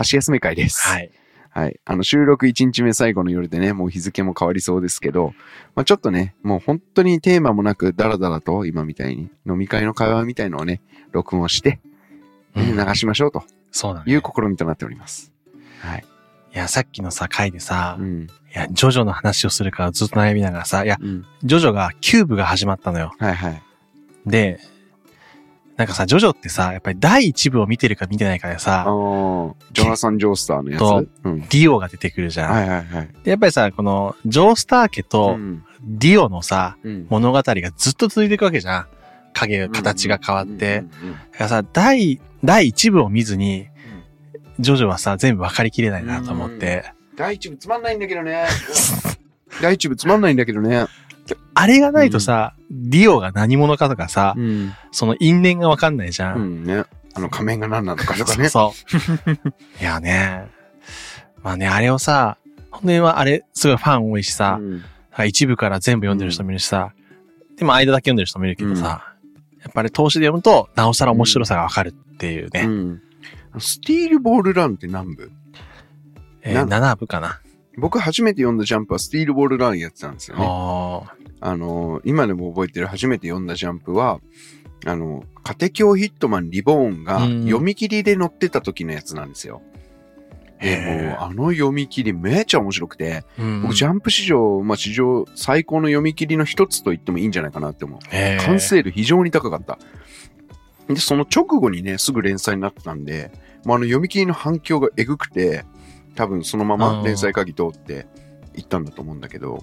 箸休め会です。はい。はい。あの、収録1日目最後の夜でね、もう日付も変わりそうですけど、まあちょっとね、もう本当にテーマもなく、ダラダラと今みたいに飲み会の会話みたいのをね、録音して、ねうん流しましょうとそうだね。いう試みとなっております。はい。いや、さっきのさ、回でさ、いうん。や、ジョジョの話をするからずっと悩みながらさ、いや、うん。ジョジョがキューブが始まったのよ。はいはい。で、なんかさ、ジョジョってさ、やっぱり第一部を見てるか見てないかであさ、ジョナサン・ジョースターのやとつうん。ディオが出てくるじゃん。はいはいはい。で、やっぱりさ、この、ジョースター家とん。ディオのさ、うん物語がずっと続いていくわけじゃん。影、形が変わって。だからさ、第、第一部を見ずに、ジョジョはさ、全部分かりきれないなと思って。第一部つまんないんだけどね。第一部つまんないんだけどね。あれがないとさ、ディオが何者かとかさ、うん。その因縁が分かんないじゃ。うんんね。あの仮面が何なのかとかね。そう。いやね。まあね、あれをさ、本当にあれ、すごいファン多いしさ、うん一部から全部読んでる人もいるしさ、でも間だけ読んでる人もいるけどさ、やっぱり投資で読むと、なおさら面白さがわかるっていうね。うん。スティールボールランって何部？えー、な7部かな。僕初めて読んだジャンプはスティールボールランやってたんですよね。ああのー、今でも覚えてる初めて読んだジャンプは、あの、カテキョヒットマンリボーンがうん読み切りで載ってた時のやつなんですよ。で、へーもうあの読み切りめっちゃ面白くて、ーうん僕ジャンプ史上、まあ史上最高の読み切りの一つと言ってもいいんじゃないかなって思う。完成度非常に高かった。で、その直後にね、すぐ連載になってたんで、もうあの読み切りの反響がえぐくて、多分そのまま連載鍵通って行ったんだと思うんだけど、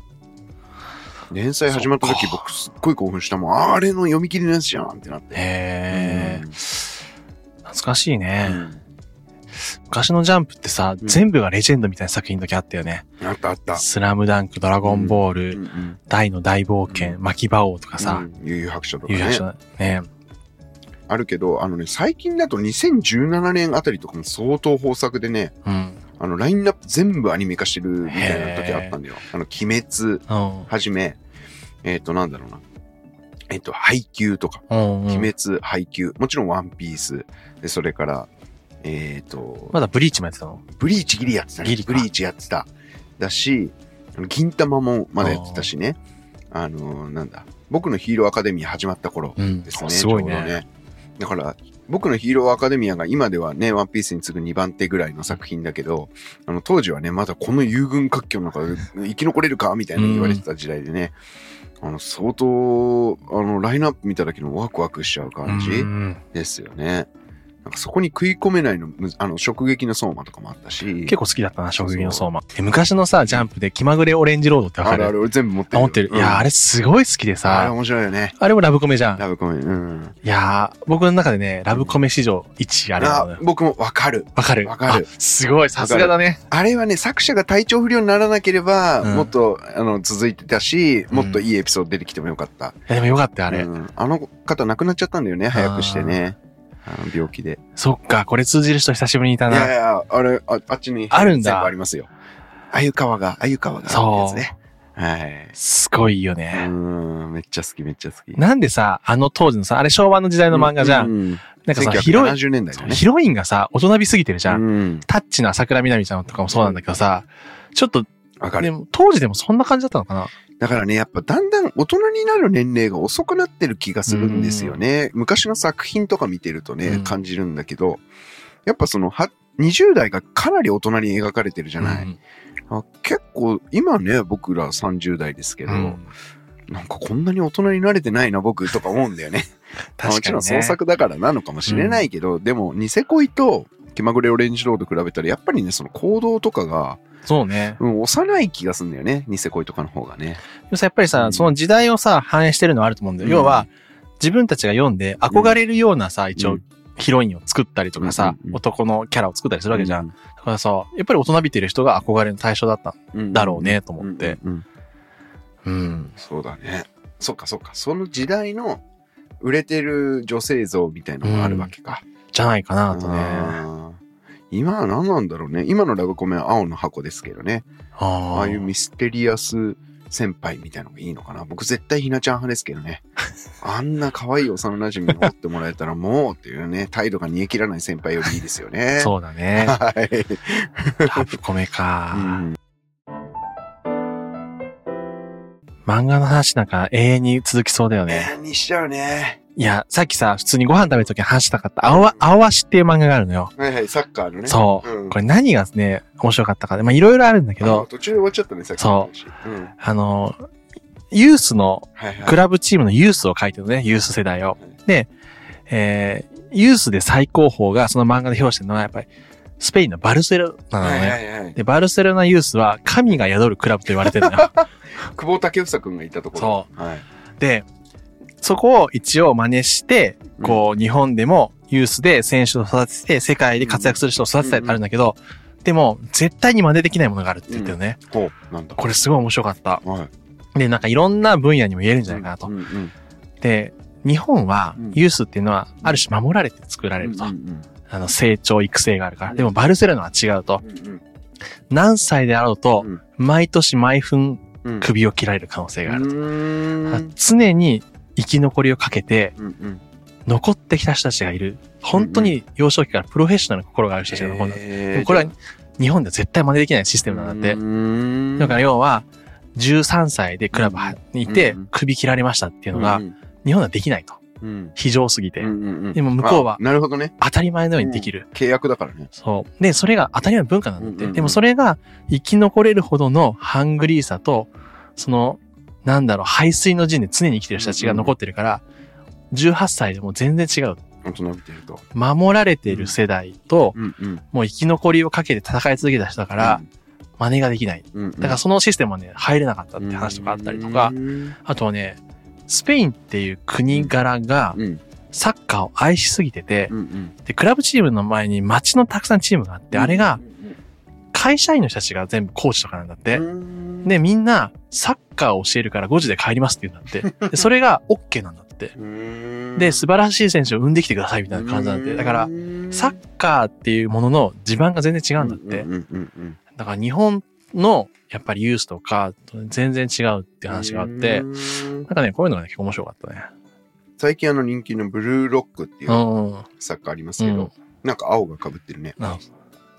連載始まった時僕すっごい興奮したもん。ああれの読み切りのやつじゃんってなって。へうんー懐かしいね、うん昔のジャンプってさ、うん全部がレジェンドみたいな作品の時あったよね。あったあった。スラムダンク、ドラゴンボール、うんうん大の大冒険、う巻き場王とかさう、ん悠々白書とかね。いう話ね。あるけど、あのね、最近だと2017年あたりとかも相当豊作でね、うん。あの、ラインナップ全部アニメ化してるみたいな時あったんだよ。あの、鬼滅うん。はじめ、えっ、と、なんだろうな。えっ、と、配給とか、うん、うん。鬼滅、配給、もちろんワンピース、で、それから、えっ、と、まだブリーチもやってたの？ブリーチギリやってたね。ギリかブリーチやってた。だし、あの銀玉もまだやってたしね。あの、なんだ。僕のヒーローアカデミア始まった頃うんですね。すごいちょうどね。だから、僕のヒーローアカデミアが今ではね、ワンピースに次ぐ2番手ぐらいの作品だけど、あの、当時はね、まだこの遊軍割拠の中で生き残れるかみたいな言われてた時代でね、あの、相当、あの、ラインナップ見ただけのワクワクしちゃう感じうんですよね。なんかそこに食い込めないの、むあの、直撃の相馬とかもあったし。結構好きだったな、食撃の相馬。で昔のさ、ジャンプで気まぐれオレンジロードってわかる？あるある、俺全部持ってる持ってる。いやー、あれ、れすごい好きであれさ、面白いよね。あれもラブコメじゃん。ラブコメ。うん。いやー、僕の中でね、ラブコメ史上1位あれ。あ僕もわかる。わかるわかるあすごい、さすがだね。あれはね、作者が体調不良にならなければ、うんもっと、あの、続いてたし、もっといいエピソード出てきてもよかった。でもよかったよ、あれ。うんあの方亡くなっちゃったんだよね、早くしてね。あの病気で。そっか、これ通じる人久しぶりにいたいやいな。や、あれ、ああっちに。あるんだ全部ありますよ。あゆ川が、あゆ川が。そうってやつね。はい。すごいようね。ん、めっちゃ好き、めっちゃ好き。なんでさ、あの当時のさ、あれ昭和の時代の漫画じゃん。うん。なんかさ、ヒロイン、1970年代だね。ヒロインがさ、大人びすぎてるじゃん。うん。タッチな桜みなみちゃんとかもそうなんだけどさ、ちょっと、わかる。でも当時でもそんな感じだったのかなだからね、やっぱだんだん大人になる年齢が遅くなってる気がするんですよね。昔の作品とか見てるとね、うん感じるんだけど、やっぱその、は、20代がかなり大人に描かれてるじゃない。うんあ結構、今ね、僕ら30代ですけど、うんなんかこんなに大人になれてないな、僕とか思うんだよね。まあもちろん確かにね。創作だからなのかもしれないけど、でも、ニセ恋と気まぐれオレンジロード比べたら、やっぱりね、その行動とかが、そうね。うん、幼い気がするんだよね。ニセ恋とかの方がね。でもさ、やっぱりさ、うんその時代をさ、反映してるのはあると思うんだよ。うん要は、自分たちが読んで憧れるようなさ、一応うん、ヒロインを作ったりとかさ、うんうんうん男のキャラを作ったりするわけじゃん。だからさ、やっぱり大人びてる人が憧れの対象だったうん。んだろうね、と思って。うんうんうん。そうだね。そっかそっか。その時代の売れてる女性像みたいなのがあるわけか。じゃないかな、とね。今は何なんだろうね。今のラブコメは青の箱ですけどね。あああいうミステリアス先輩みたいなのがいいのかな。僕絶対ひなちゃん派ですけどね。あんな可愛い幼馴染に持ってもらえたらもうっていうね、態度が煮え切らない先輩よりいいですよね。そうだね。はい。ラブコメか。うん漫画の話なんか永遠に続きそうだよね。えーにしちゃうね。いや、さっきさ、普通にご飯食べるときに話したかった、青わ、青足っていう漫画があるのよ。はいはい、サッカーのね。そう。うんこれ何がね、面白かったかで、まあいろいろあるんだけど、途中で終わっちゃったね、さっきの話。うん。あの、ユースの。クラブチームのユースを書いてるのね、ユース世代を。で、えー、ユースで最高峰がその漫画で表してるのはやっぱり、スペインのバルセロナなのはいね。はいはい。で、バルセロナユースは神が宿るクラブと言われてるのよ。久保建英くんがいたところ。。そうはい。で、そこを一応真似して、こう、日本でもユースで選手を育てて、世界で活躍する人を育てたいってあるんだけど、でも、絶対に真似できないものがあるって言ってるね。ほう、なんだ。これすごい面白かった。はい。で、なんかいろんな分野にも言えるんじゃないかなとう。んうんで、日本はうんユースっていうのは、ある種守られて作られるとあの、成長育成があるから。でも、バルセロナは違うと。うん何歳であろうとうん、毎年毎分うん。首を切られる可能性があると。常に生き残りをかけて、うんうん。残ってきた人たちがいる。本当に幼少期からプロフェッショナルな心がある人たちが残るんだ。でもこれは日本では絶対真似できないシステムなんだってだから要は、13歳でクラブにいてうん首切られましたっていうのがう、ん日本ではできないと。うん非常すぎてう。んうんうんでも向こうはあなるほどね。当たり前のようにできる。契約だからね。そう。で、それが当たり前の文化なんだって。うんうんうんでもそれが生き残れるほどのハングリーさと、その、なんだろう、排水の陣で常に生きてる人たちが残ってるから、18歳でも全然違う。大人見てると。守られている世代と。もう生き残りをかけて戦い続けた人だから、真似ができない。だからそのシステムはね、入れなかったって話とかあったりとかう、んあとはね、スペインっていう国柄がうんサッカーを愛しすぎてて。で、クラブチームの前に街のたくさんチームがあって、あれが会社員の人たちが全部コーチとかなんだって。うん、で、みんなサッカーを教えるから5時で帰りますって言うんだって。で、それが OK なんだって。うんで、素晴らしい選手を生んできてくださいみたいな感じなんだって。だから、サッカーっていうものの地盤が全然違うんだってう。んうんうんだから日本のやっぱりユースとかと全然違うって話があって、うんなんかね、こういうのがね結構面白かったね。最近あの人気のブルーロックっていううん。サッカーありますけど、なんか青が被ってるね。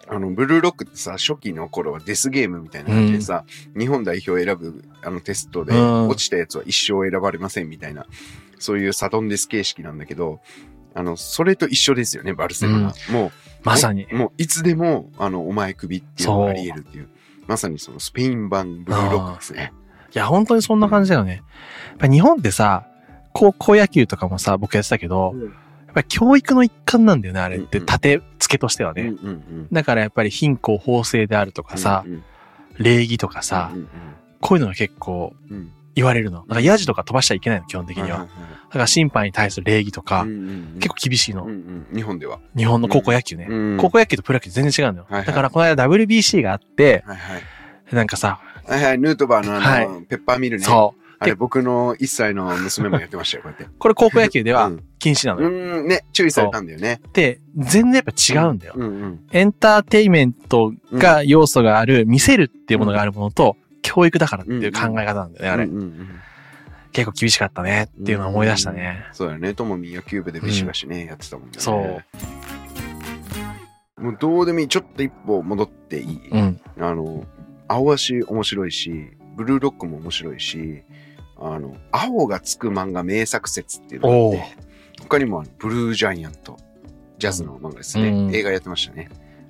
ああの、ブルーロックってさ、初期の頃はデスゲームみたいな感じでさ、日本代表を選ぶあのテストで、うん落ちたやつは一生選ばれませんみたいな、そういうサドンデス形式なんだけど、あの、それと一緒ですよね、バルセロナ。もう、まさに。もういつでも、あの、お前首っていうのがあり得るっていう。まさにそのスペイン版ブルーロックですね。いや、本当にそんな感じだよね。やっぱ日本ってさ、高校野球とかもさ、僕やってたけど、うんぱり教育の一環なんだよね、あれって。うんうん立て付けとしてはね。だからやっぱり貧困法制であるとかさ、礼儀とかさ、うんこういうのが結構言われるの。だからヤジとか飛ばしちゃいけないの、基本的には。だから審判に対する礼儀とか、結構厳しいの。日本では。日本の高校野球ね。うん高校野球とプロ野球全然違うんだよ。だからこの間 WBC があって。なんかさ、はいはい、ヌートバーのあの、はペッパーミルね。そう。あれ僕の1歳の娘もやってましたよ、こうやって。これ高校野球ではうん禁止なのよ。うん、ね、注意されたんだよね。で、全然やっぱ違うんだよ。うんうん。エンターテイメントが要素がある、見せるっていうものがあるものと、教育だからっていう考え方なんだよね、あれ。うんうんうん結構厳しかったねっていうのを思い出したね。そうだよね。ともみ野球部でビシバシね、やってたもんね。そう。もうどうでもいい。ちょっと一歩戻っていい。うん。あの、青足面白いし、ブルーロックも面白いし、あの、青がつく漫画名作説っていうのがあって、他にもあのブルージャイアント、ジャズの漫画ですね。うん映画やってましたね。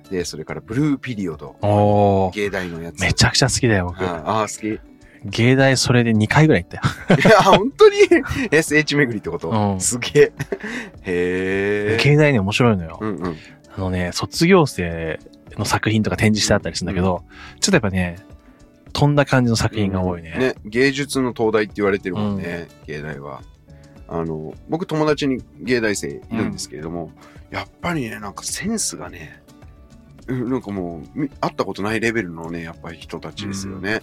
で、それからブルーピリオド。芸大のやつ。めちゃくちゃ好きだよ、僕。ああー、好き。い芸大それで2回ぐらい行ったよ。や、本当に ?SH 巡りってこと、うんすげえ。へえ。芸大ね、面白いのよ。うんうん。あのね、卒業生の作品とか展示してあったりするんだけど、ちょっとやっぱね、飛んだ感じの作品が多いね。ね、芸術の東大って言われてるもんね、芸大は。あの、僕友達に芸大生いるんですけれども、やっぱりね、なんかセンスがね、うんなんかもう、み会ったことないレベルのね、やっぱり人たちですよね。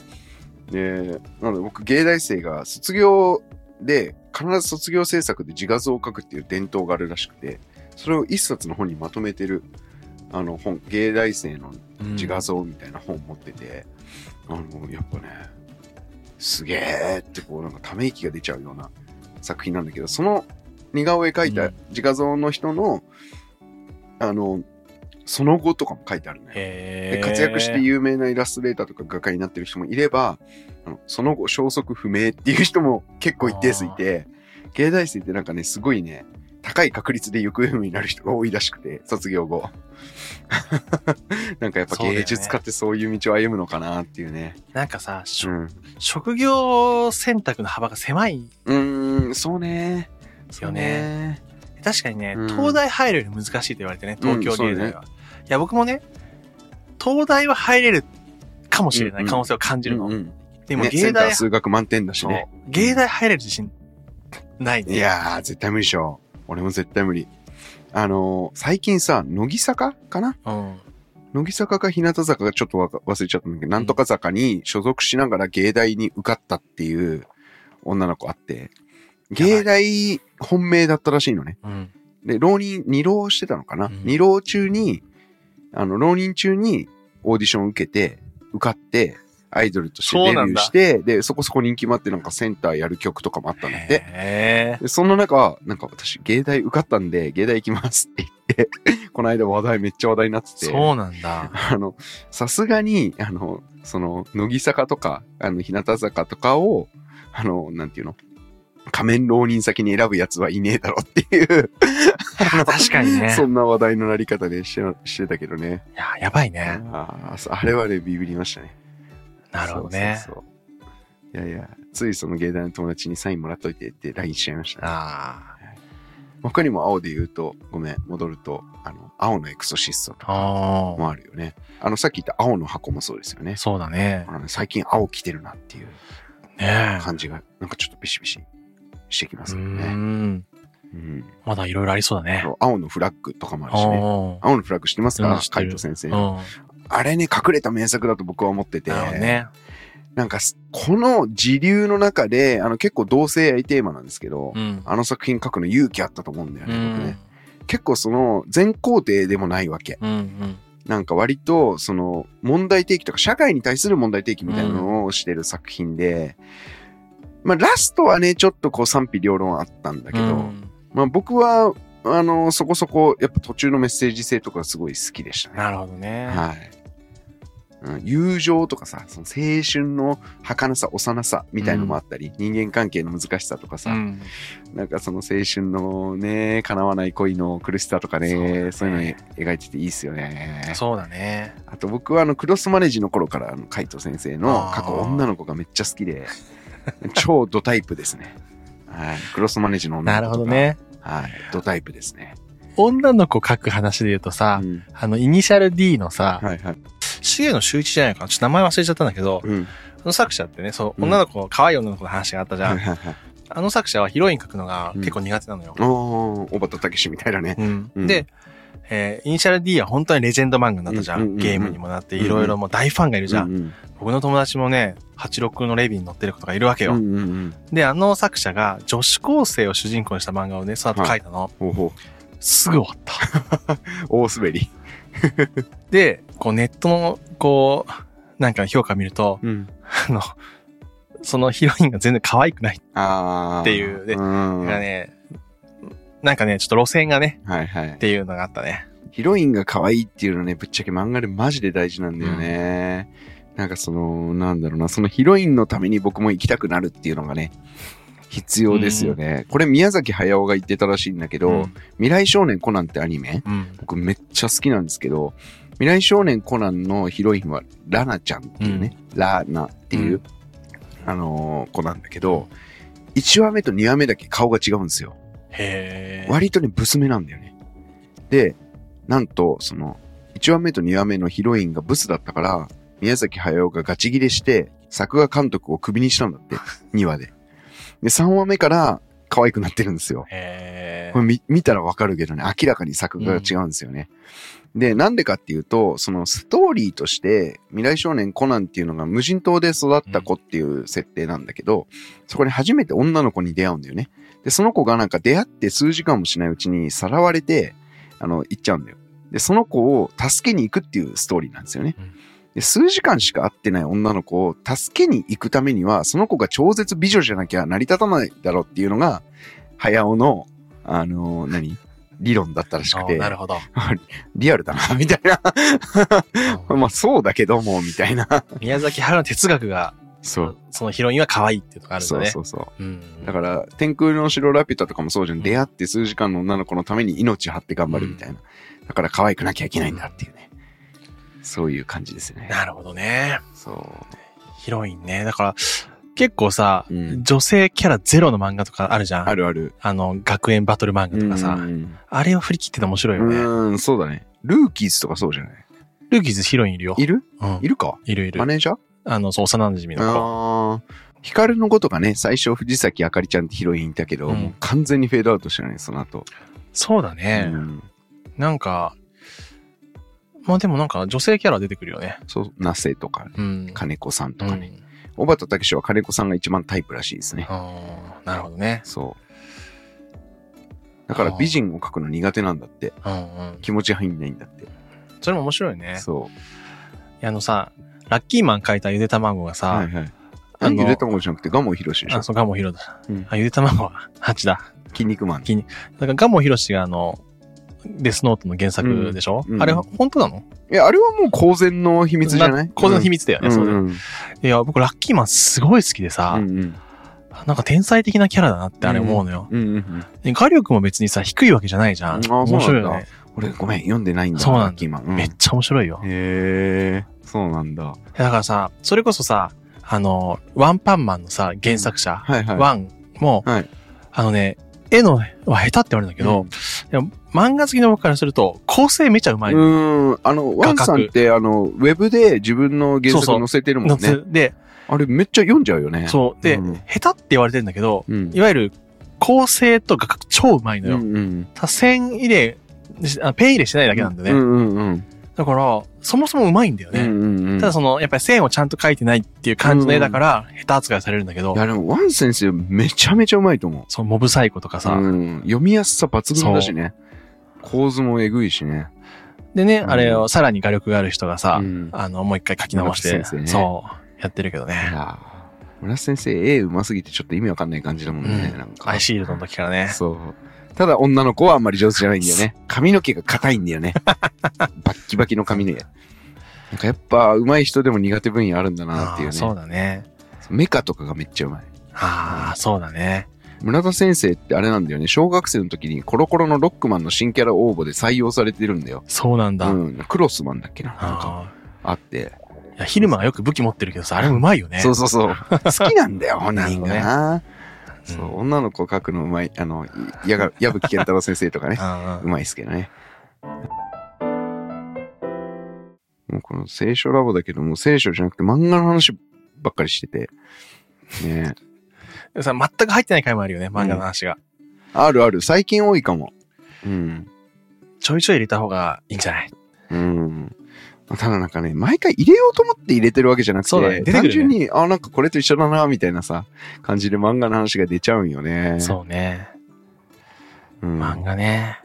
で、なので僕芸大生が卒業で、必ず卒業制作で自画像を描くっていう伝統があるらしくて、それを一冊の本にまとめてる、あの本、芸大生のうん自画像みたいな本持ってて、あの、やっぱね、すげえってこうなんかため息が出ちゃうような作品なんだけど、その似顔絵描いた自画像の人の、あの、その後とかも書いてあるね。で活躍して有名なイラストレーターとか画家になってる人もいれば、あのその後消息不明っていう人も結構一定数いて、芸大生ってなんかね、すごいね、高い確率で行方不明になる人が多いらしくて、卒業後。なんかやっぱ芸術家ってそういう道を歩むのかなっていうね。なんかさ、うん。職業選択の幅が狭いうーん、そうね。よね。確かにね、うん東大入るより難しいと言われてね、東京芸大は。うんそういや、僕もね、東大は入れるかもしれないうん可能性を感じるの。うんうんでも芸大、ンター数学満点だしね。芸大入れる自信ないね。いやー、絶対無理でしょ。俺も絶対無理。あのー最近さ、乃木坂かな？うん。乃木坂か日向坂がちょっと忘れちゃったんだけど、なんとか坂に所属しながら芸大に受かったっていう女の子あって、芸大本命だったらしいのね。うん。で、浪人、二浪してたのかな、うん二浪中に、あの、浪人中にオーディションを受けて、受かって、アイドルとしてデビューして、で、そこそこ人気もあって、なんかセンターやる曲とかもあったんだっで、そんな中、なんか私、芸大受かったんで、芸大行きますって言って、この間話題、めっちゃ話題になってーて。そうなんだ。あの、さすがに、あの、その、乃木坂とか、あの、日向坂とかを、あの、なんていうの仮面浪人先に選ぶやつはいねえだろっていう、確かにね。そんな話題のなり方でしてしてたけどね。いや、やばいね。あーあれはね、ビビりましたね。なるほどね。そうそうそういやいや、ついその芸大の友達にサインもらっといてって LINE しちゃいましたね。あ他にも青で言うと、ごめん、戻ると、あの、青のエクソシストとあ。かああ。もあるよね。あの、さっき言った青の箱もそうですよね。そうだね。あの最近青着てるなっていうね感じが、なんかちょっとビシビシしてきますよね。ん。うん。まだいろいろありそうだね。青のフラッグとかもあるしね。お青のフラッグ知ってますかうん知ってるカイト先生う。ん。あれね、隠れた名作だと僕は思ってて。ね。なんかす、この時流の中で、あの結構同性愛テーマなんですけど、うん。あの作品書くの勇気あったと思うんだようね、僕ねん。。結構その、全肯定でもないわけ。うんうん。なんか割と、その、問題提起とか、社会に対する問題提起みたいなのをしてる作品で、まあ、ラストはね、ちょっとこう賛否両論あったんだけど、うんまあ僕は、あの、そこそこ、やっぱ途中のメッセージ性とかすごい好きでしたね。なるほどね。はい。うん友情とかさ、その青春の儚さ、幼さみたいのもあったり、人間関係の難しさとかさ、うん。なんかその青春のね、叶わない恋の苦しさとかね、そううそだねいうの描いてていいっすよね。そうだね。あと僕はあのクロスマネージの頃からあのカイト先生の過去女の子がめっちゃ好きで、超ドタイプですね。はい。クロスマネージの女なの子とか。るほど。ね。はい。ドタイプですね。女の子書く話で言うとさう、んあの、イニシャル D のさ、はいはい。重野修一じゃないかな。ちょっと名前忘れちゃったんだけど、うん。その作者ってね、そう、女の子、可愛い女の子の話があったじゃん。あの作者はヒロイン書くのが結構苦手なのよ。おー、小畑武史みたいなね。うんうんで、えーイニシャル D は本当にレジェンド漫画になったじゃん。ゲームにもなって、いろいろもう大ファンがいるじゃん。うんうん僕の友達もね、86のレビーに乗ってる子とかいるわけよ。うんうんうん。で、あの作者が女子高生を主人公にした漫画をね、その後書いたの。ほうほすぐ終わった。大滑り。で、こうネットの、こう、なんか評価見ると、うん。あの、そのヒロインが全然可愛くない。っていうねうん。がね、なんかね、ちょっと路線がね、はいはいっ。ていうのがあったね。ヒロインが可愛いっていうのね、ぶっちゃけ漫画でマジで大事なんだよね。なんかその、なんだろうな、そのヒロインのために僕も行きたくなるっていうのがね、必要ですよね。これ宮崎駿が言ってたらしいんだけど、うん未来少年コナンってアニメうん。僕めっちゃ好きなんですけど、未来少年コナンのヒロインはラナちゃんっていうね、ラナっていう、うんあのー子なんだけど、1話目と2話目だけ顔が違うんですよ。へー。割とね、ブス目なんだよね。で、なんと、その、1話目と2話目のヒロインがブスだったから、宮崎駿がガチギレして、作画監督をクビにしたんだって、2話で。で、3話目から可愛くなってるんですよ。へこれ見見たらわかるけどね、明らかに作画が違うんですよね。で、なんでかっていうと、そのストーリーとして、未来少年コナンっていうのが無人島で育った子っていう設定なんだけど、そこに初めて女の子に出会うんだよね。で、その子がなんか出会って数時間もしないうちにさらわれて、あの、行っちゃうんだよ。で、その子を助けに行くっていうストーリーなんですよね。で数時間しか会ってない女の子を助けに行くためには、その子が超絶美女じゃなきゃ成り立たないだろうっていうのが、早尾の、あのー何？理論だったらしくてあな、るほど。リアルだな、みたいな。まあそうだけども、みたいな。宮崎駿の哲学が、そう。そのヒロインは可愛いっていうのがあるんだそうね。そうそう。うん。だから、天空の城ラピュタとかもそうじゃん。出会って数時間の女の子のために命張って頑張るみたいな。だから可愛くなきゃいけないんだっていうね。そういう感じですね。なるほどね。そヒロインね。だから、結構さ、うん女性キャラゼロの漫画とかあるじゃう。ん。あるある。あの、学園バトル漫画とかさ。うんあれを振り切ってて面白いよね。うん、うんそうだね。ルーキーズとかそうじゃない？ルーキーズヒロインいるよ。いる？うんいるか？いるいるマ。ネージャー？あの、そう、幼馴染の子。ああ。ヒカルのことがね、最初藤崎あかりちゃんってヒロインいたけど、うん完全にフェードアウトしたね、その後。そうだね。うんなんか、まあでもなんか女性キャラ出てくるよね。そう、ナセとか、うん。金子さんとかね。うん小畑武史は金子さんが一番タイプらしいですね。あーなるほどね。そう。だから美人を描くの苦手なんだって。うんうん。気持ち入んないんだって。それも面白いね。そいやあのさ、ラッキーマン書いたゆで卵がう。さ、はいはい。あゆで卵じゃなくてガモヒロシでしょ？あ、。そう、ガモヒロだ。うんあ、ゆで卵は、ハチだ。筋肉マン。だからガモヒロシがあの、デスノートの原作でしょ、うんうんあれ、本当なの？いや、あれはもう公然の秘密じゃない？公然の秘密だよね、そうだようんうんいや、僕ラッキーマンすごい好きでさ、うんうんなんか天才的なキャラだなってあれ思うのよ。うんうんうん。で画力も別にさ、低いわけじゃないじゃん。面白いよね。俺、ごめん、読んでないんだ。そうなんだラッキーマン。うんめっちゃ面白いよ。へえ、そうなんだ。だからさ、それこそさ、あの、ワンパンマンのさ、原作者、はいはい。ワンも、はいあのね、絵のは下手って言われるんだけど、でも漫画好きの僕からすると、構成めちゃうまいの。うーん。あの、ワンさんって、あの、ウェブで自分の原作そうそう載せてるもんね。で、あれめっちゃ読んじゃうよね。そう。で、うん下手って言われてるんだけど、うん。いわゆる構成と画角超うまいのよ。うんうん。線入れ、あペン入れしてないだけなんだよね。うんうんうん。だから、そもそもうまいんだよね。うんうんうん。ただその、やっぱり線をちゃんと描いてないっていう感じの絵だから、下手扱いされるんだけどい、やでも、ワン先生めちゃめちゃうまいと思う。そのモブサイコとかさ、うん。読みやすさ抜群だしね。構図もえぐいしね。でね、うんあれをさらに画力がある人がさ、うんあの、もう一回書き直して、ねそう、やってるけどいね。村瀬先生、絵うますぎてちょっと意味わかんない感じだもんね。うんなんか。アイシールドの時からね。そう。ただ女の子はあんまり上手じゃないんだよね。髪の毛が硬いんだよね。バッキバキの髪の毛。なんかやっぱ上手い人でも苦手分野あるんだなっていうあーそうね。だね。メカとかがめっちゃうまい。ああ、そうだね。村田先生ってあれなんだよね。小学生の時にコロコロのロックマンの新キャラ応募で採用されてるんだよ。そうなんだ。うん。クロスマンだっけな。なんかああって。ーいや、ヒルマンがよく武器持ってるけどさ、あれもうまいよね。そうそうそう。好きなんだよ、本人がなそう、女の子描くのうまい。あの、やが、矢吹健太郎先生とかね。うんうんうまいですけどね。もうこの聖書ラボだけども、聖書じゃなくて漫画の話ばっかりしてて。ねで さ、全く入ってない回もあるよね、漫画の話が。あるある。最近多いかも。うん。ちょいちょい入れた方がいいんじゃない？うん。ただなんかね、毎回入れようと思って入れてるわけじゃなくて、ねね単純に、あ、なんかこれと一緒だな、みたいなさ、感じで漫画の話が出ちゃうんよね。そうね。うん。漫画ね。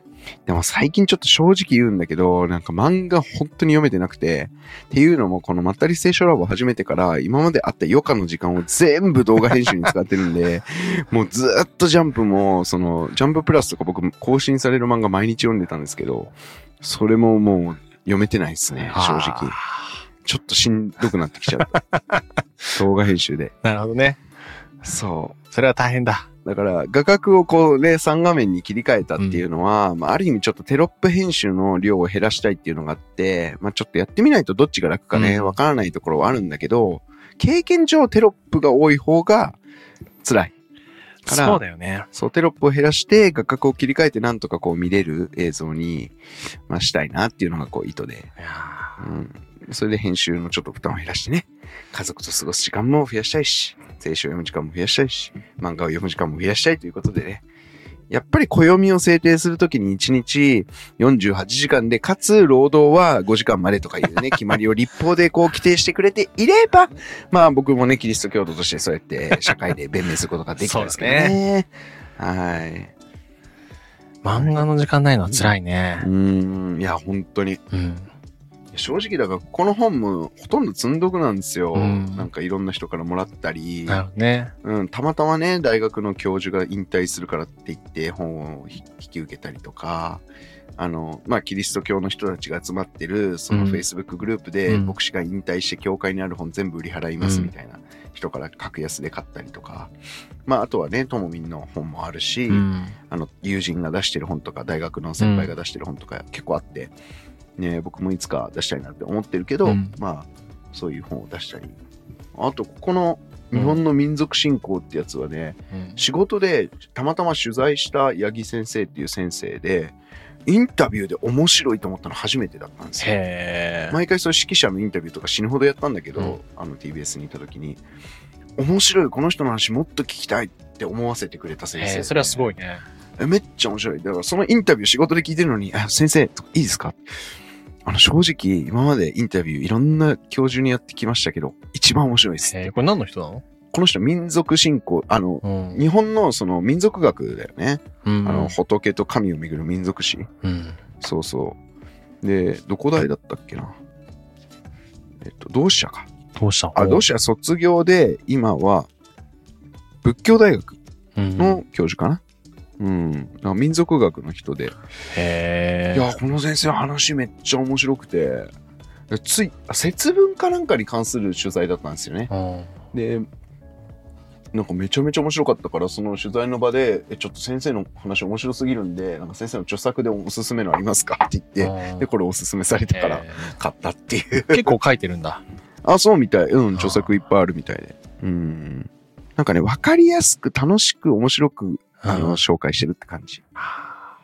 でも最近ちょっと正直言うんだけど、なんか漫画本当に読めてなくて、っていうのもこのまったり聖書ラボ始めてから、今まであった余暇の時間を全部動画編集に使ってるんで、もうずーっとジャンプも、その、ジャンププラスとか僕更新される漫画毎日読んでたんですけど、それももう読めてないですね、正直。あちょっとしんどくなってきちゃった。動画編集で。ーなるほどね。そう。それは大変だ。だから、画角をこうね、3画面に切り替えたっていうのは、まあ、ある意味ちょっとテロップ編集の量を減らしたいっていうのがあって、まあ、ちょっとやってみないとどっちが楽かね、うんわからないところはあるんだけど、経験上テロップが多い方が辛い。からそうだよね。そう、テロップを減らして、画角を切り替えてなんとかこう見れる映像に、まあ、したいなっていうのがこう意図で。うん。それで編集のちょっと負担を減らしてね、家族と過ごす時間も増やしたいし、聖書を読む時間も増やしたいし、漫画を読む時間も増やしたいということでね、やっぱり暦を制定するときに1日48時間で、かつ労働は5時間までとかいうね、決まりを立法でこう規定してくれていれば、まあ僕もね、キリスト教徒としてそうやって社会で弁明することができたんですけどね。はい。ー漫画の時間ないのは辛いねう。ーん、いや、本当に。うん。正直だから、この本もほとんど積んどくなんですよ。うんなんかいろんな人からもらったり、ね。うん、たまたまね、大学の教授が引退するからって言って本を引き受けたりとか、あの、まあ、キリスト教の人たちが集まってる、そのうん Facebook グループで、うん牧師が引退して教会にある本全部売り払いますうんみたいな人から格安で買ったりとか、まあ、あとはね、ともみんの本もあるし、うん。あの、友人が出してる本とか、大学の先輩が出してる本とか結構あって、ね、僕もいつか出したいなって思ってるけど、うんまあ、そういう本を出したり。あと、ここの日本の民族信仰ってやつはね、うん仕事でたまたま取材した八木先生っていう先生で、インタビューで面白いと思ったの初めてだったんですよ。毎回そういう指揮者のインタビューとか死ぬほどやったんだけど、うんあの TBS にいた時に、面白い、この人の話もっと聞きたいって思わせてくれた先生で。へーそれはすごいね。えめっちゃ面白い。だからそのインタビュー仕事で聞いてるのに、あ先生、いいですか？あの、正直、今までインタビューいろんな教授にやってきましたけど、一番面白いですって。へーこれ何の人なの？この人民族信仰、あの、うん日本のその民族学だよね。うんあの、仏と神をめぐる民族史。うん。そうそう。で、どこ大だったっけな？えっと、同志社か。どうしたあ、同志社卒業で、今は、仏教大学うんの教授かな？うん。民族学の人で。へーいや、この先生の話めっちゃ面白くて、つい、あ節分かなんかに関する取材だったんですよね。うんで、なんかめちゃめちゃ面白かったから、その取材の場で、え、ちょっと先生の話面白すぎるんで、なんか先生の著作でおすすめのありますかって言って、うんで、これおすすめされたからへ買ったっていう。ー結構書いてるんだ。あ、そうみたい。うん、著作いっぱいあるみたいで。うん。なんかね、わかりやすく、楽しく、面白く、あの、うん紹介してるって感じ。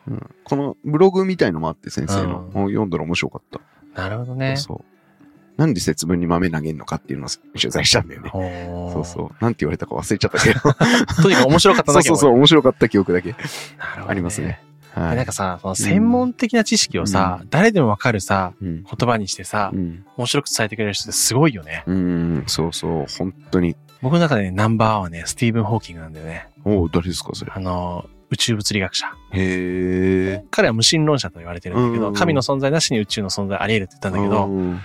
うん。このブログみたいのもあって、先生の。うん読んだら面白かった。なるほどね。そう。なんで節分に豆投げんのかっていうのを取材したんだよね。そそうそう。なんて言われたか忘れちゃったけど。う。とにかく面白かっただけそうそうそう、面白かった記憶だけ。なるほどありますね。はなんかさ、その専門的な知識をさ、誰でもわかるさ、うん。言葉にしてさう、ん。面白く伝えてくれる人ってすごいよね。うん、そうそう、本当に。僕の中でね、ナンバーワンはね、スティーブン・ホーキングなんだよね。おう誰ですか、それ？あの、宇宙物理学者。へえ。彼は無神論者と言われてるんだけど、うん神の存在なしに宇宙の存在あり得るって言ったんだけど、うん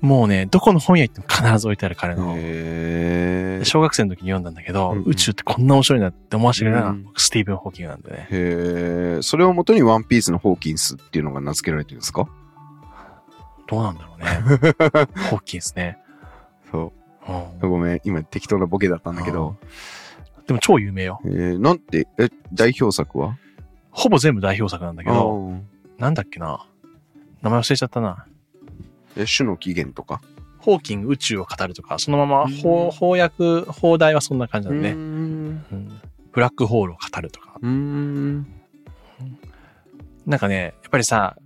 もうね、どこの本屋行っても必ず置いてある彼の。へえ。小学生の時に読んだんだけど、うんうん宇宙ってこんな面白いなって思わせてくれるのが、うんスティーブン・ホーキングなんだよね。へえ。それをもとにワンピースのホーキンスっていうのが名付けられてるんですか？どうなんだろうね。ホーキンスね。そうう。んごめん、今適当なボケだったんだけど。でも超有名よ。えー、なんて、え、代表作は？ほぼ全部代表作なんだけど、ど、なんだっけな。名前忘れちゃったな。え、種の起源とか？ホーキング宇宙を語るとか、そのままうん翻翻訳、放題はそんな感じなんだね。ん。うんブラックホールを語るとか。うーん。なんかね、やっぱりさ、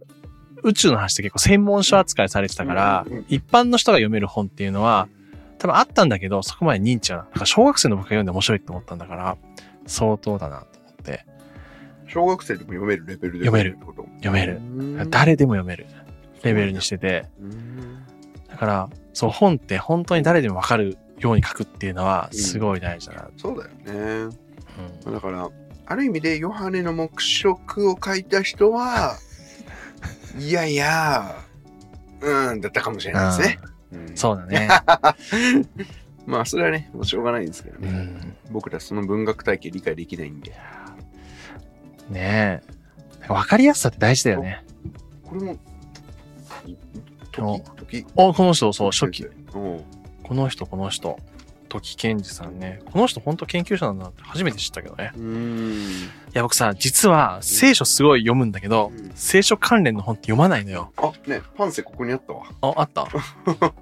宇宙の話って結構専門書扱いされてたから、一般の人が読める本っていうのは、多分あったんだけど、そこまで認知はな。だから小学生の僕が読んで面白いって思ったんだから、相当だなと思って。小学生でも読めるレベルで読める読めるうん誰でも読めるレベルにしてて。うんだから、そう、本って本当に誰でもわかるように書くっていうのは、すごい大事だな。そうだよね。うんだから、ある意味でヨハネの黙示録を書いた人は、いやいや、うん、だったかもしれないですね。うんそうだね。まあ、それはね、もうしょうがないんですけどね。うん。僕らその文学体系理解できないんで。ねえ。わかりやすさって大事だよね。これも、お時、時。お、この人、そう、初期。うん。この人、この人。時健二さんね。この人、本当研究者なんだなって初めて知ったけどね。うーん。いや、僕さ、実は、聖書すごい読むんだけど、うん聖書関連の本って読まないのよ。あ、ね、パンセここにあったわ。あ、あった？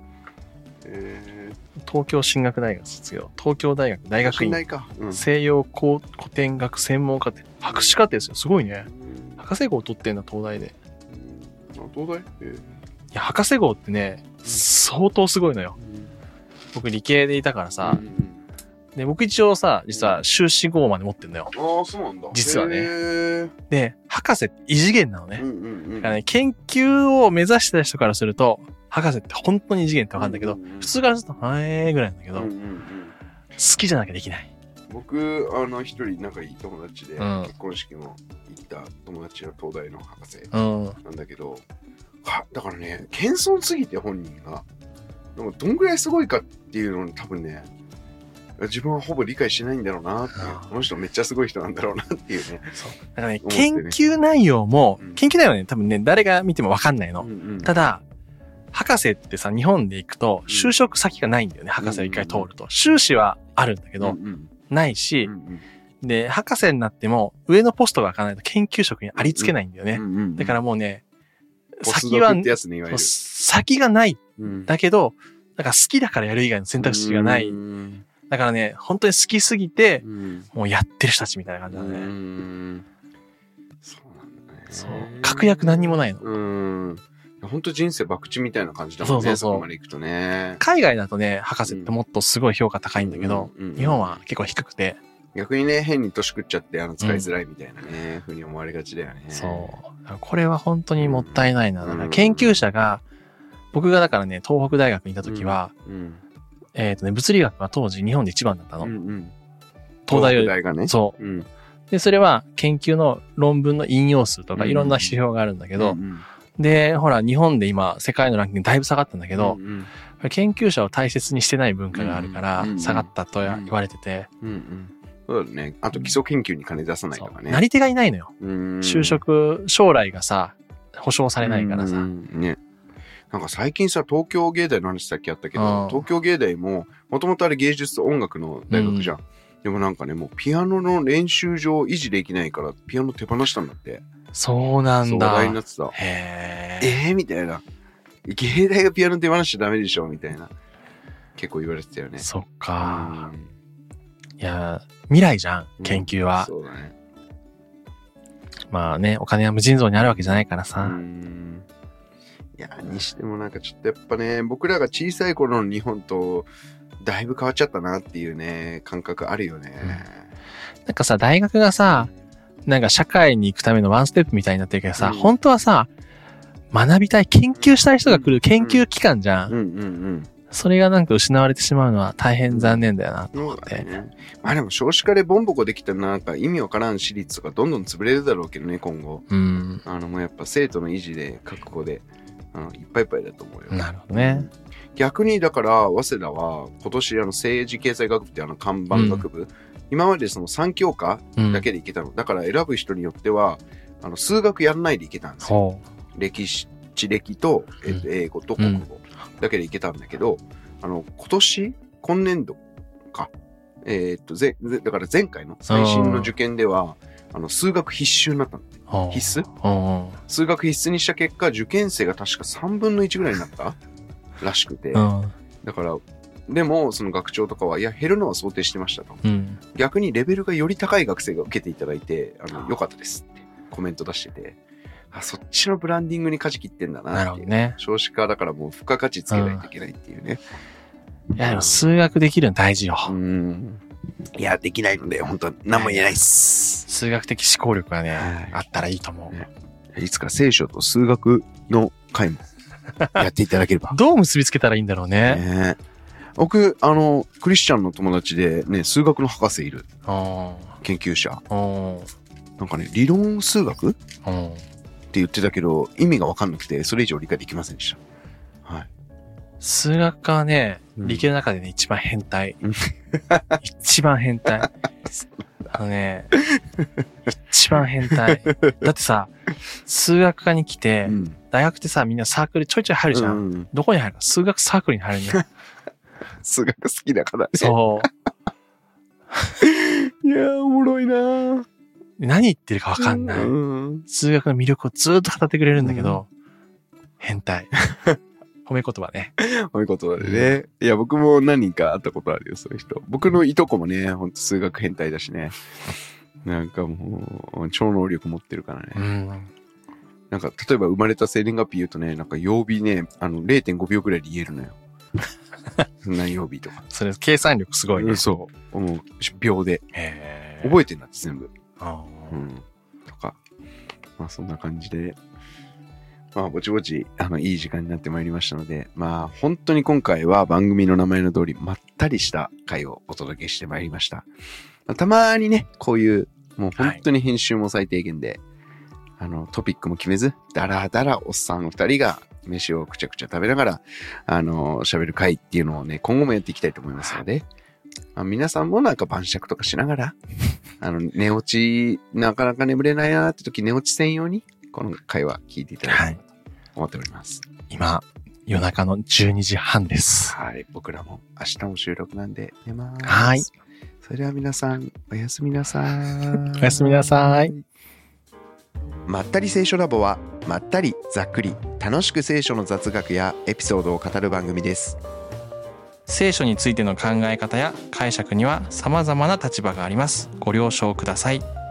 え東京進学大学卒業。東京大学大ー、学院。うん。西洋古古典学専門家って、博士課程ですよ。すごいね。うん博士号取ってんだ、東大で。あ、東大？えーいや、博士号ってね、相当すごいのよ。僕理系でいたからさう、んで、僕一応さ、実は修士号まで持ってんのよ。ああ、そうなんだ。実はねで、博士って異次元なのね。うんうんうん。だからね、研究を目指してた人からすると、博士って本当に異次元ってわかるんだけど、普通からすると、はえーぐらいなんだけど、好うんうんうんきじゃなきゃできない。僕、あの、一人仲いい友達で、うん結婚式も行った友達の東大の博士うん。なんだけど、はだからね、謙遜すぎて本人が、なんかどんぐらいすごいかっていうのに多分ね、自分はほぼ理解してないんだろうなってこの人めっちゃすごい人なんだろうなっていうね。だからね、ね。研究内容も、うん。研究内容はね、多分ね、誰が見てもわかんないの。うんうんただ、博士ってさ、日本で行くと、ん。就職先がないんだよね、博士を一回通ると。修士はあるんだけど、うんうんないしう、んで、博士になっても、上のポストが開かないと研究職にありつけないんだよね。うんうんうん。だからもうね、先は、ね。先がない。うんだけど、だから好きだからやる以外の選択肢がない。うんだからね、本当に好きすぎてう、んもうやってる人たちみたいな感じだうね。んそうなんだね。そう。確約何にもないの。うん。本当人生博打みたいな感じだもんね。そうそうそうこまで行くとね。海外だとね、博士ってもっとすごい評価高いんだけど、うん日本は結構低くて、逆にね、変に年食っちゃって、あの、使いづらいみたいなね、ふうに思われがちだよね。そう。これは本当にもったいないな。うんだから研究者が、僕がだからね、東北大学にいた時は、うん。えっ、とね、物理学が当時日本で一番だったの。うんうん。東大より。大がね。。そううん。う。で、それは研究の論文の引用数とかうんいろんな指標があるんだけど、うんで、ほら、日本で今、世界のランキングだいぶ下がったんだけど、うん研究者を大切にしてない文化があるからうん、下がったと言われてて、うんうん。そうだね。あと基礎研究に金出さないとかね。なり手がいないのよ。うん就職、将来がさ、保証されないからさ。うんね。なんか最近さ、東京芸大の話さっきあったけど、うん東京芸大も、もともとあれ芸術と音楽の大学じゃん。でもなんかね、もうピアノの練習場維持できないから、ピアノ手放したんだって。そうなんだ。話題になってた。へえ。えー、みたいな。芸大がピアノ手放しちゃダメでしょみたいな。結構言われてたよね。そっか。うんいや、未来じゃん、研究は。そうだね。まあね、お金は無尽蔵にあるわけじゃないからうさ。ん。いや、にしてもなんかちょっとやっぱね、僕らが小さい頃の日本と、だいぶ変わっちゃったなっていうね、感覚あるよね。なんかさ、大学がさ、なんか社会に行くためのワンステップみたいになってるけどさ、うん本当はさ、学びたい、研究したい人が来る研究機関じゃん。うんうんうん。それがなんか失われてしまうのは大変残念だよなとそ思って。ね。まあでも少子化でボンボコできたらなんか意味わからん私立とかどんどん潰れるだろうけどね、今後。うん。あのもうやっぱ生徒の維持で確保で、あのいっぱいいっぱいだと思うよ。なるほどね。逆にだから早稲田は今年あの政治経済学部ってあの看板学部、今までその3教科うん。だけでいけたの、だから選ぶ人によってはあの数学やらないでいけたんですよほ歴史地歴と、えっと、英語と国語だけでいけたんだけど、あの今年？今年度？か。えーっとぜぜだから前回の最新の受験ではあの数学必修になったの。必須？ほ数学必須にした結果受験生が確か3分の1ぐらいになった？らしくて。だから、でも、その学長とかは、いや、減るのは想定してましたと。うん。逆にレベルがより高い学生が受けていただいて、あの、良かったですってコメント出してて、あ、そっちのブランディングに舵切ってんだななるっていう。ほどね。少子化だからもう付加価値つけないといけないっていうね。いや、でも数学できるの大事よ。うん。いや、できないので、本当何も言えないっす。数学的思考力がね、はいあったらいいと思う。ねいつか聖書と数学の回も やっていただければ。どう結びつけたらいいんだろうね。ね僕、あの、クリスチャンの友達でね、数学の博士いるうん。研究者。うん。なんかね、理論数学ってうん。言ってたけど、意味がわかんなくて、それ以上理解できませんでした。はい。数学科はね、うん理系の中でね、一番変態うん。一番変態。あのね、一番変態。だってさ、数学科に来て、ん。大学ってさ、みんなサークルちょいちょい入るじゃん。うんどこに入るか数学サークルに入るんだよ。数学好きだからね。そう。いやー、おもろいなー何言ってるかわかんない。うん数学の魅力をずーっと語ってくれるんだけど、変態。褒め言葉ね。こういうことでね。いや、僕も何人か会ったことあるよ、そういう人。僕のいとこもね、ほんと数学変態だしね。なんかもう、超能力持ってるからね。うん。なんか、例えば生まれた生年月日言うとね、なんか曜日ね、あの、0.5秒ぐらいで言えるのよ。何曜日とか。それ、計算力すごいね。そう。もう、秒で。覚えてんだって、全部。あうん。とか。まあ、そんな感じで。まあ、ぼちぼち、あの、いい時間になってまいりましたので、まあ、本当に今回は番組の名前の通り、まったりした回をお届けしてまいりました。まあたまにね、こういう、もう本当に編集も最低限で、あの、トピックも決めず、だらだらおっさん二人が飯をくちゃくちゃ食べながら、あの、喋る会っていうのをね、今後もやっていきたいと思いますので、まあ、皆さんもなんか晩酌とかしながら、あの、寝落ち、なかなか眠れないなって時、寝落ち専用に、この会話聞いていただければと思っております。今、夜中の12時半です。はい。僕らも明日も収録なんで寝ます。はい。それでは皆さん、おやすみなさい。おやすみなさい。まったり聖書ラボは、まったり、ざっくり、楽しく聖書の雑学やエピソードを語る番組です。聖書についての考え方や解釈には様々な立場があります。ご了承ください。